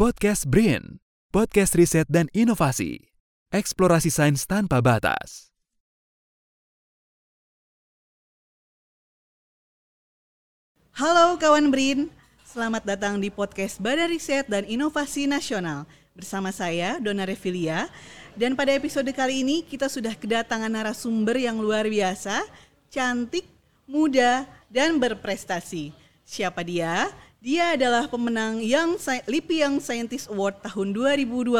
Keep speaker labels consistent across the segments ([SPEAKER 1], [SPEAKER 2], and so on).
[SPEAKER 1] Podcast Brain, podcast riset dan inovasi. Eksplorasi sains tanpa batas.
[SPEAKER 2] Halo kawan Brin, selamat datang di podcast Badan Riset dan Inovasi Nasional. Bersama saya, Dona Revilia, dan pada episode kali ini kita sudah kedatangan narasumber yang luar biasa, cantik, muda, dan berprestasi. Siapa dia? Dia adalah pemenang Young Sci- LIPI Young Scientist Award tahun 2020.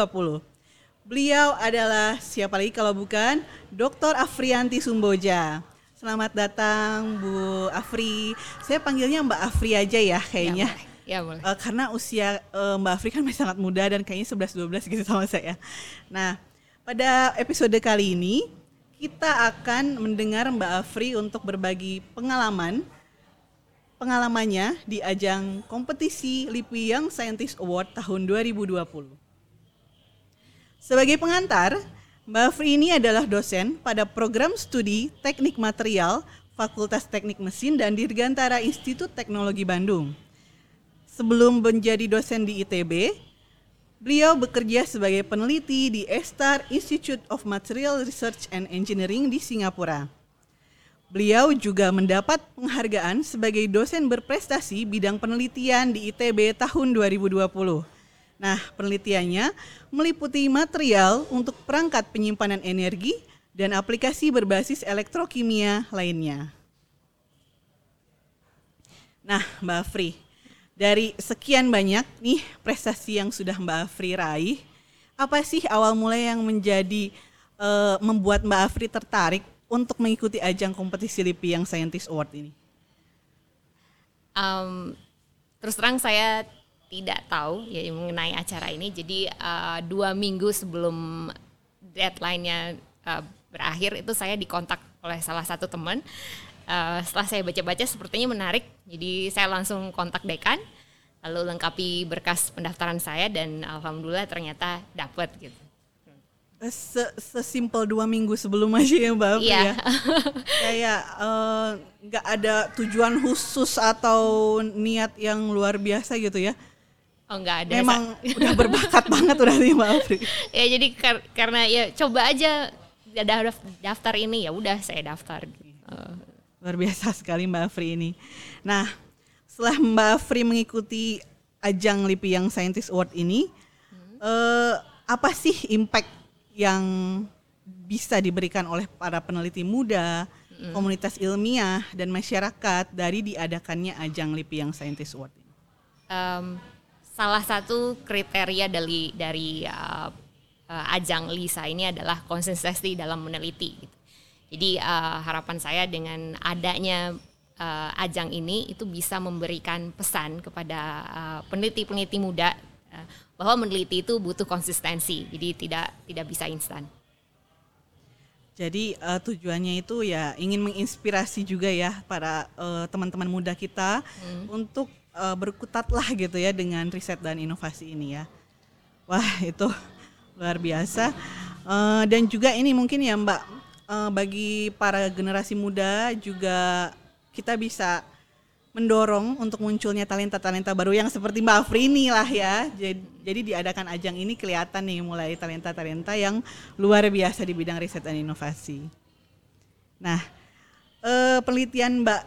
[SPEAKER 2] Beliau adalah siapa lagi kalau bukan Dr. Afrianti Sumboja. Selamat datang Bu Afri. Saya panggilnya Mbak Afri aja ya kayaknya.
[SPEAKER 3] Ya boleh.
[SPEAKER 2] Eh, karena usia eh, Mbak Afri kan masih sangat muda dan kayaknya 11-12 gitu sama saya. Nah, pada episode kali ini kita akan mendengar Mbak Afri untuk berbagi pengalaman pengalamannya di ajang kompetisi LIPI Young Scientist Award tahun 2020. Sebagai pengantar, Mbak Afri ini adalah dosen pada program studi Teknik Material Fakultas Teknik Mesin dan Dirgantara Institut Teknologi Bandung. Sebelum menjadi dosen di ITB, beliau bekerja sebagai peneliti di Estar Institute of Material Research and Engineering di Singapura. Beliau juga mendapat penghargaan sebagai dosen berprestasi bidang penelitian di ITB tahun 2020. Nah, penelitiannya meliputi material untuk perangkat penyimpanan energi dan aplikasi berbasis elektrokimia lainnya. Nah, Mbak Afri, dari sekian banyak nih prestasi yang sudah Mbak Afri raih, apa sih awal mulai yang menjadi eh, membuat Mbak Afri tertarik untuk mengikuti ajang kompetisi LIPI yang Scientist Award ini?
[SPEAKER 3] Um, terus terang saya tidak tahu ya mengenai acara ini. Jadi uh, dua minggu sebelum deadline-nya uh, berakhir itu saya dikontak oleh salah satu teman. Uh, setelah saya baca-baca sepertinya menarik, jadi saya langsung kontak dekan, lalu lengkapi berkas pendaftaran saya dan alhamdulillah ternyata dapat gitu.
[SPEAKER 2] Se- sesimpel dua minggu sebelum aja ya Mbak
[SPEAKER 3] Iya.
[SPEAKER 2] ya. Kayak eh, nggak ada tujuan khusus atau niat yang luar biasa gitu ya.
[SPEAKER 3] Oh enggak ada.
[SPEAKER 2] Memang udah berbakat banget udah nih Mbak Afri.
[SPEAKER 3] ya jadi kar- karena ya coba aja ada daftar ini ya udah saya daftar. Uh,
[SPEAKER 2] Luar biasa sekali Mbak Afri ini. Nah, setelah Mbak Afri mengikuti ajang LIPI yang Scientist Award ini, eh, apa sih impact yang bisa diberikan oleh para peneliti muda, komunitas ilmiah, dan masyarakat dari diadakannya ajang LIPI yang Scientist Award ini?
[SPEAKER 3] um, salah satu kriteria dari dari uh, uh, ajang Lisa ini adalah konsistensi dalam meneliti. Gitu. Jadi uh, harapan saya dengan adanya uh, ajang ini itu bisa memberikan pesan kepada uh, peneliti-peneliti muda uh, bahwa meneliti itu butuh konsistensi. Jadi tidak tidak bisa instan.
[SPEAKER 2] Jadi eh, tujuannya itu ya ingin menginspirasi juga ya para eh, teman-teman muda kita untuk eh, berkutatlah gitu ya dengan riset dan inovasi ini ya. Wah itu luar biasa. Eh, dan juga ini mungkin ya Mbak eh, bagi para generasi muda juga kita bisa mendorong untuk munculnya talenta-talenta baru yang seperti Mbak Afri ini lah ya. Jadi, jadi diadakan ajang ini kelihatan nih mulai talenta-talenta yang luar biasa di bidang riset dan inovasi. Nah, eh, penelitian Mbak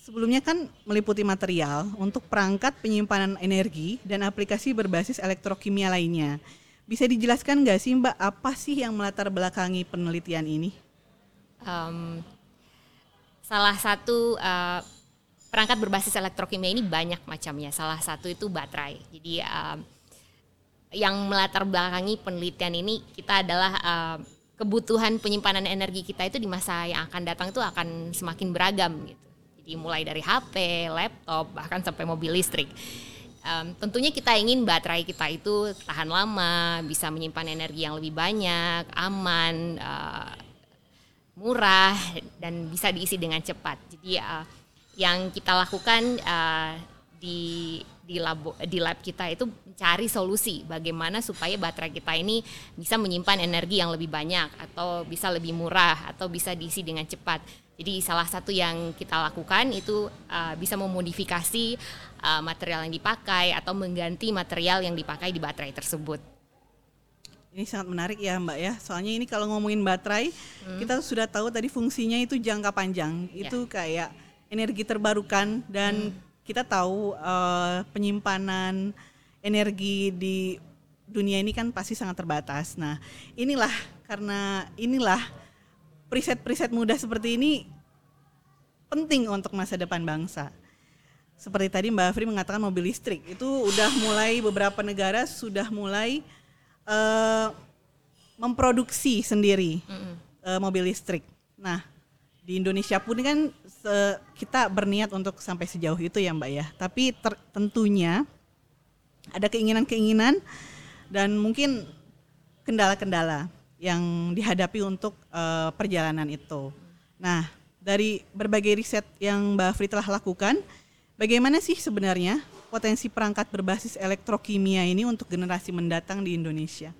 [SPEAKER 2] sebelumnya kan meliputi material untuk perangkat penyimpanan energi dan aplikasi berbasis elektrokimia lainnya. Bisa dijelaskan nggak sih Mbak apa sih yang melatar belakangi penelitian ini?
[SPEAKER 3] um, salah satu uh, perangkat berbasis elektrokimia ini banyak macamnya. Salah satu itu baterai. Jadi um, yang melatar belakangi penelitian ini kita adalah um, kebutuhan penyimpanan energi kita itu di masa yang akan datang itu akan semakin beragam gitu. Jadi mulai dari HP, laptop, bahkan sampai mobil listrik. Um, tentunya kita ingin baterai kita itu tahan lama, bisa menyimpan energi yang lebih banyak, aman, uh, murah dan bisa diisi dengan cepat. Jadi uh, yang kita lakukan uh, di di lab di lab kita itu mencari solusi bagaimana supaya baterai kita ini bisa menyimpan energi yang lebih banyak atau bisa lebih murah atau bisa diisi dengan cepat. Jadi salah satu yang kita lakukan itu uh, bisa memodifikasi uh, material yang dipakai atau mengganti material yang dipakai di baterai tersebut.
[SPEAKER 2] Ini sangat menarik ya Mbak ya. Soalnya ini kalau ngomongin baterai, hmm. kita sudah tahu tadi fungsinya itu jangka panjang. Ya. Itu kayak energi terbarukan dan hmm. kita tahu uh, penyimpanan energi di dunia ini kan pasti sangat terbatas. Nah, inilah karena inilah preset-preset mudah seperti ini penting untuk masa depan bangsa. Seperti tadi Mbak Afri mengatakan mobil listrik itu udah mulai beberapa negara sudah mulai uh, memproduksi sendiri mm -hmm. uh, mobil listrik. Nah, di Indonesia pun kan kita berniat untuk sampai sejauh itu ya Mbak ya. Tapi tentunya ada keinginan-keinginan dan mungkin kendala-kendala yang dihadapi untuk uh, perjalanan itu. Nah, dari berbagai riset yang Mbak Afri telah lakukan, bagaimana sih sebenarnya potensi perangkat berbasis elektrokimia ini untuk generasi mendatang di Indonesia?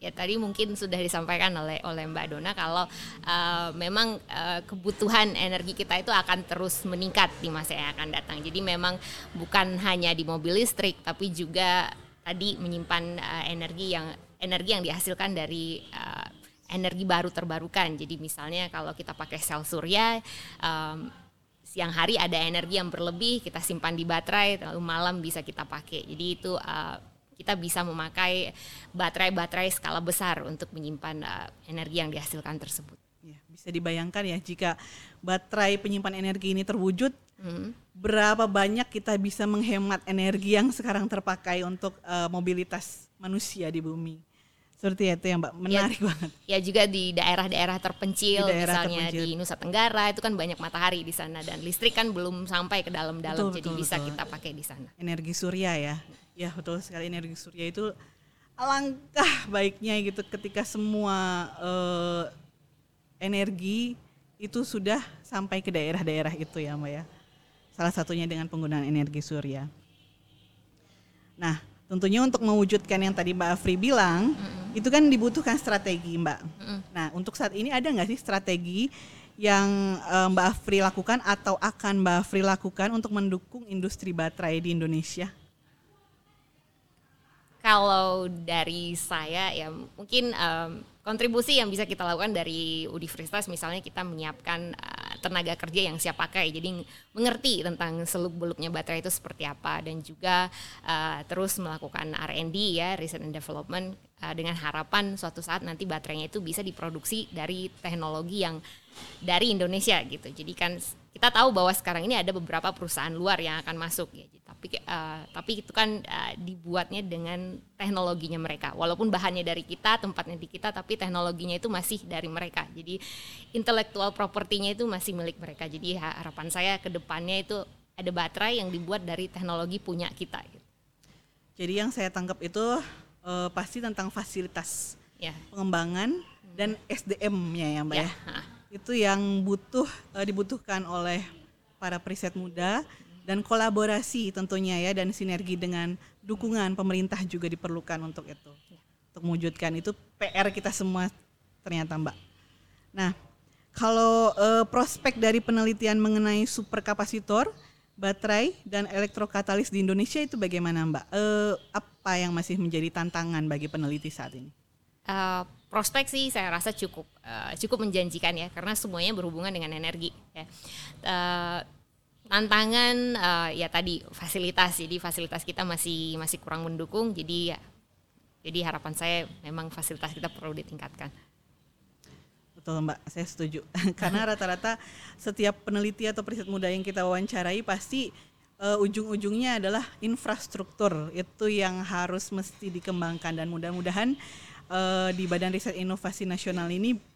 [SPEAKER 3] Ya tadi mungkin sudah disampaikan oleh oleh Mbak Dona kalau uh, memang uh, kebutuhan energi kita itu akan terus meningkat di masa yang akan datang. Jadi memang bukan hanya di mobil listrik tapi juga tadi menyimpan uh, energi yang energi yang dihasilkan dari uh, energi baru terbarukan. Jadi misalnya kalau kita pakai sel surya um, siang hari ada energi yang berlebih kita simpan di baterai lalu malam bisa kita pakai jadi itu uh, kita bisa memakai baterai-baterai skala besar untuk menyimpan uh, energi yang dihasilkan tersebut
[SPEAKER 2] ya, bisa dibayangkan ya jika baterai penyimpan energi ini terwujud hmm. berapa banyak kita bisa menghemat energi yang sekarang terpakai untuk uh, mobilitas manusia di bumi seperti itu ya Mbak, menarik
[SPEAKER 3] ya,
[SPEAKER 2] banget.
[SPEAKER 3] Ya juga di daerah-daerah terpencil, di daerah misalnya terpencil. di Nusa Tenggara itu kan banyak matahari di sana dan listrik kan belum sampai ke dalam-dalam, jadi betul, bisa betul. kita pakai di sana.
[SPEAKER 2] Energi surya ya, ya betul sekali energi surya itu alangkah baiknya gitu ketika semua uh, energi itu sudah sampai ke daerah-daerah itu ya Mbak ya. Salah satunya dengan penggunaan energi surya. Nah, tentunya untuk mewujudkan yang tadi Mbak Afri bilang, mm-hmm. itu kan dibutuhkan strategi Mbak. Mm-hmm. Nah untuk saat ini ada nggak sih strategi yang uh, Mbak Afri lakukan atau akan Mbak Afri lakukan untuk mendukung industri baterai di Indonesia?
[SPEAKER 3] Kalau dari saya ya mungkin um, kontribusi yang bisa kita lakukan dari universitas misalnya kita menyiapkan uh, tenaga kerja yang siap pakai. Jadi mengerti tentang seluk beluknya baterai itu seperti apa. Dan juga uh, terus melakukan R&D ya research and development uh, dengan harapan suatu saat nanti baterainya itu bisa diproduksi dari teknologi yang dari Indonesia gitu. Jadi kan kita tahu bahwa sekarang ini ada beberapa perusahaan luar yang akan masuk ya tapi uh, tapi itu kan uh, dibuatnya dengan teknologinya mereka walaupun bahannya dari kita tempatnya di kita tapi teknologinya itu masih dari mereka jadi intelektual propertinya itu masih milik mereka jadi harapan saya ke depannya itu ada baterai yang dibuat dari teknologi punya kita gitu.
[SPEAKER 2] jadi yang saya tangkap itu uh, pasti tentang fasilitas ya. pengembangan dan SDM-nya ya mbak ya, ya. itu yang butuh uh, dibutuhkan oleh para periset muda dan kolaborasi tentunya ya dan sinergi dengan dukungan pemerintah juga diperlukan untuk itu untuk mewujudkan itu PR kita semua ternyata Mbak. Nah kalau uh, prospek dari penelitian mengenai superkapasitor baterai dan elektrokatalis di Indonesia itu bagaimana Mbak? Uh, apa yang masih menjadi tantangan bagi peneliti saat ini?
[SPEAKER 3] Uh, prospek sih saya rasa cukup uh, cukup menjanjikan ya karena semuanya berhubungan dengan energi ya. Uh, tantangan uh, ya tadi fasilitas. Jadi fasilitas kita masih masih kurang mendukung. Jadi ya jadi harapan saya memang fasilitas kita perlu ditingkatkan.
[SPEAKER 2] Betul mbak. Saya setuju. Karena rata-rata setiap peneliti atau periset muda yang kita wawancarai pasti uh, ujung-ujungnya adalah infrastruktur. Itu yang harus mesti dikembangkan. Dan mudah-mudahan uh, di Badan Riset Inovasi Nasional ini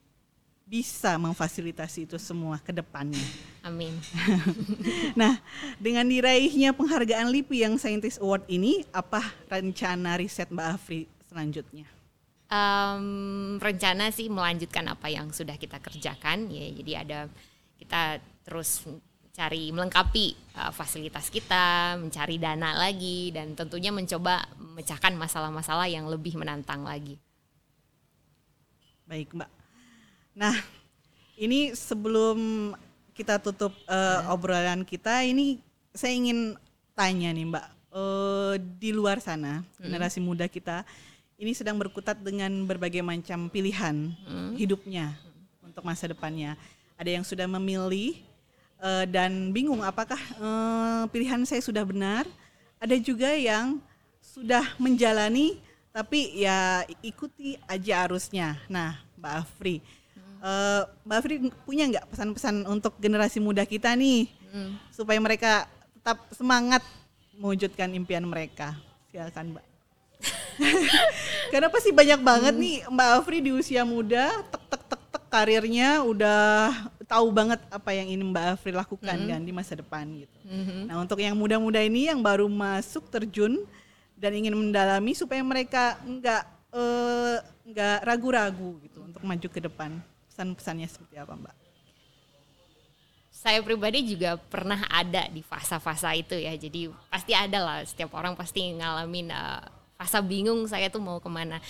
[SPEAKER 2] bisa memfasilitasi itu semua ke depannya.
[SPEAKER 3] Amin.
[SPEAKER 2] nah, dengan diraihnya penghargaan LIPI yang Scientist Award ini, apa rencana riset Mbak Afri selanjutnya?
[SPEAKER 3] Um, rencana sih melanjutkan apa yang sudah kita kerjakan ya. Jadi ada kita terus cari melengkapi uh, fasilitas kita, mencari dana lagi dan tentunya mencoba memecahkan masalah-masalah yang lebih menantang lagi.
[SPEAKER 2] Baik, Mbak. Nah, ini sebelum kita tutup uh, obrolan kita, ini saya ingin tanya nih, Mbak. Uh, di luar sana, hmm. generasi muda kita ini sedang berkutat dengan berbagai macam pilihan hmm. hidupnya hmm. untuk masa depannya. Ada yang sudah memilih uh, dan bingung apakah uh, pilihan saya sudah benar. Ada juga yang sudah menjalani tapi ya ikuti aja arusnya. Nah, Mbak Afri, uh, Mbak Afri punya nggak pesan-pesan untuk generasi muda kita nih hmm. supaya mereka tetap semangat mewujudkan impian mereka? Silakan, Mbak. Karena pasti banyak banget hmm. nih Mbak Afri di usia muda, tek tek tek tek karirnya udah tahu banget apa yang ingin Mbak Afri lakukan hmm. kan di masa depan gitu. Hmm. Nah untuk yang muda-muda ini yang baru masuk terjun dan ingin mendalami supaya mereka nggak uh, nggak ragu-ragu gitu untuk maju ke depan. Pesan-pesannya seperti apa, Mbak?
[SPEAKER 3] Saya pribadi juga pernah ada di fase-fase itu ya. Jadi pasti ada lah. Setiap orang pasti ngalamin uh, fase bingung saya tuh mau ke mana.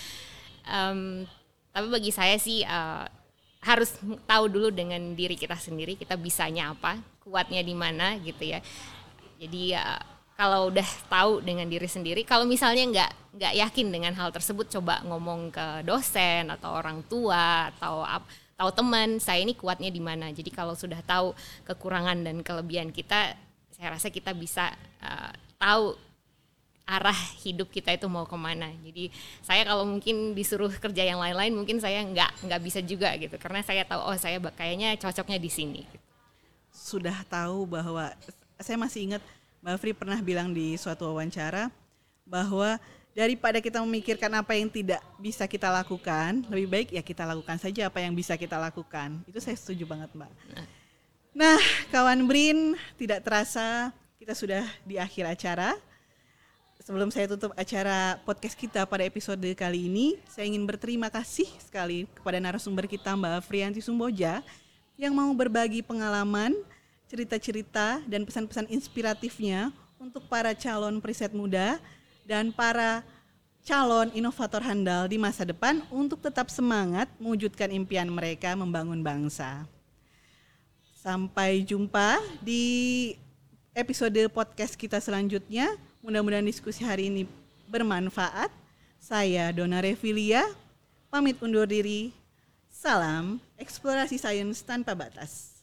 [SPEAKER 3] Um, tapi bagi saya sih uh, harus tahu dulu dengan diri kita sendiri kita bisanya apa, kuatnya di mana gitu ya. Jadi uh, kalau udah tahu dengan diri sendiri kalau misalnya nggak nggak yakin dengan hal tersebut coba ngomong ke dosen atau orang tua atau tahu teman saya ini kuatnya di mana. Jadi kalau sudah tahu kekurangan dan kelebihan kita saya rasa kita bisa uh, tahu arah hidup kita itu mau ke mana. Jadi saya kalau mungkin disuruh kerja yang lain-lain mungkin saya nggak nggak bisa juga gitu. Karena saya tahu oh saya kayaknya cocoknya di sini.
[SPEAKER 2] Sudah tahu bahwa saya masih ingat Mbak Fri pernah bilang di suatu wawancara bahwa daripada kita memikirkan apa yang tidak bisa kita lakukan, lebih baik ya kita lakukan saja apa yang bisa kita lakukan. Itu saya setuju banget, Mbak. Nah, kawan Brin, tidak terasa kita sudah di akhir acara. Sebelum saya tutup acara podcast kita pada episode kali ini, saya ingin berterima kasih sekali kepada narasumber kita Mbak Frianti Sumboja yang mau berbagi pengalaman cerita-cerita dan pesan-pesan inspiratifnya untuk para calon periset muda dan para calon inovator handal di masa depan untuk tetap semangat mewujudkan impian mereka membangun bangsa. Sampai jumpa di episode podcast kita selanjutnya. Mudah-mudahan diskusi hari ini bermanfaat. Saya Dona Revilia, pamit undur diri. Salam eksplorasi sains tanpa batas.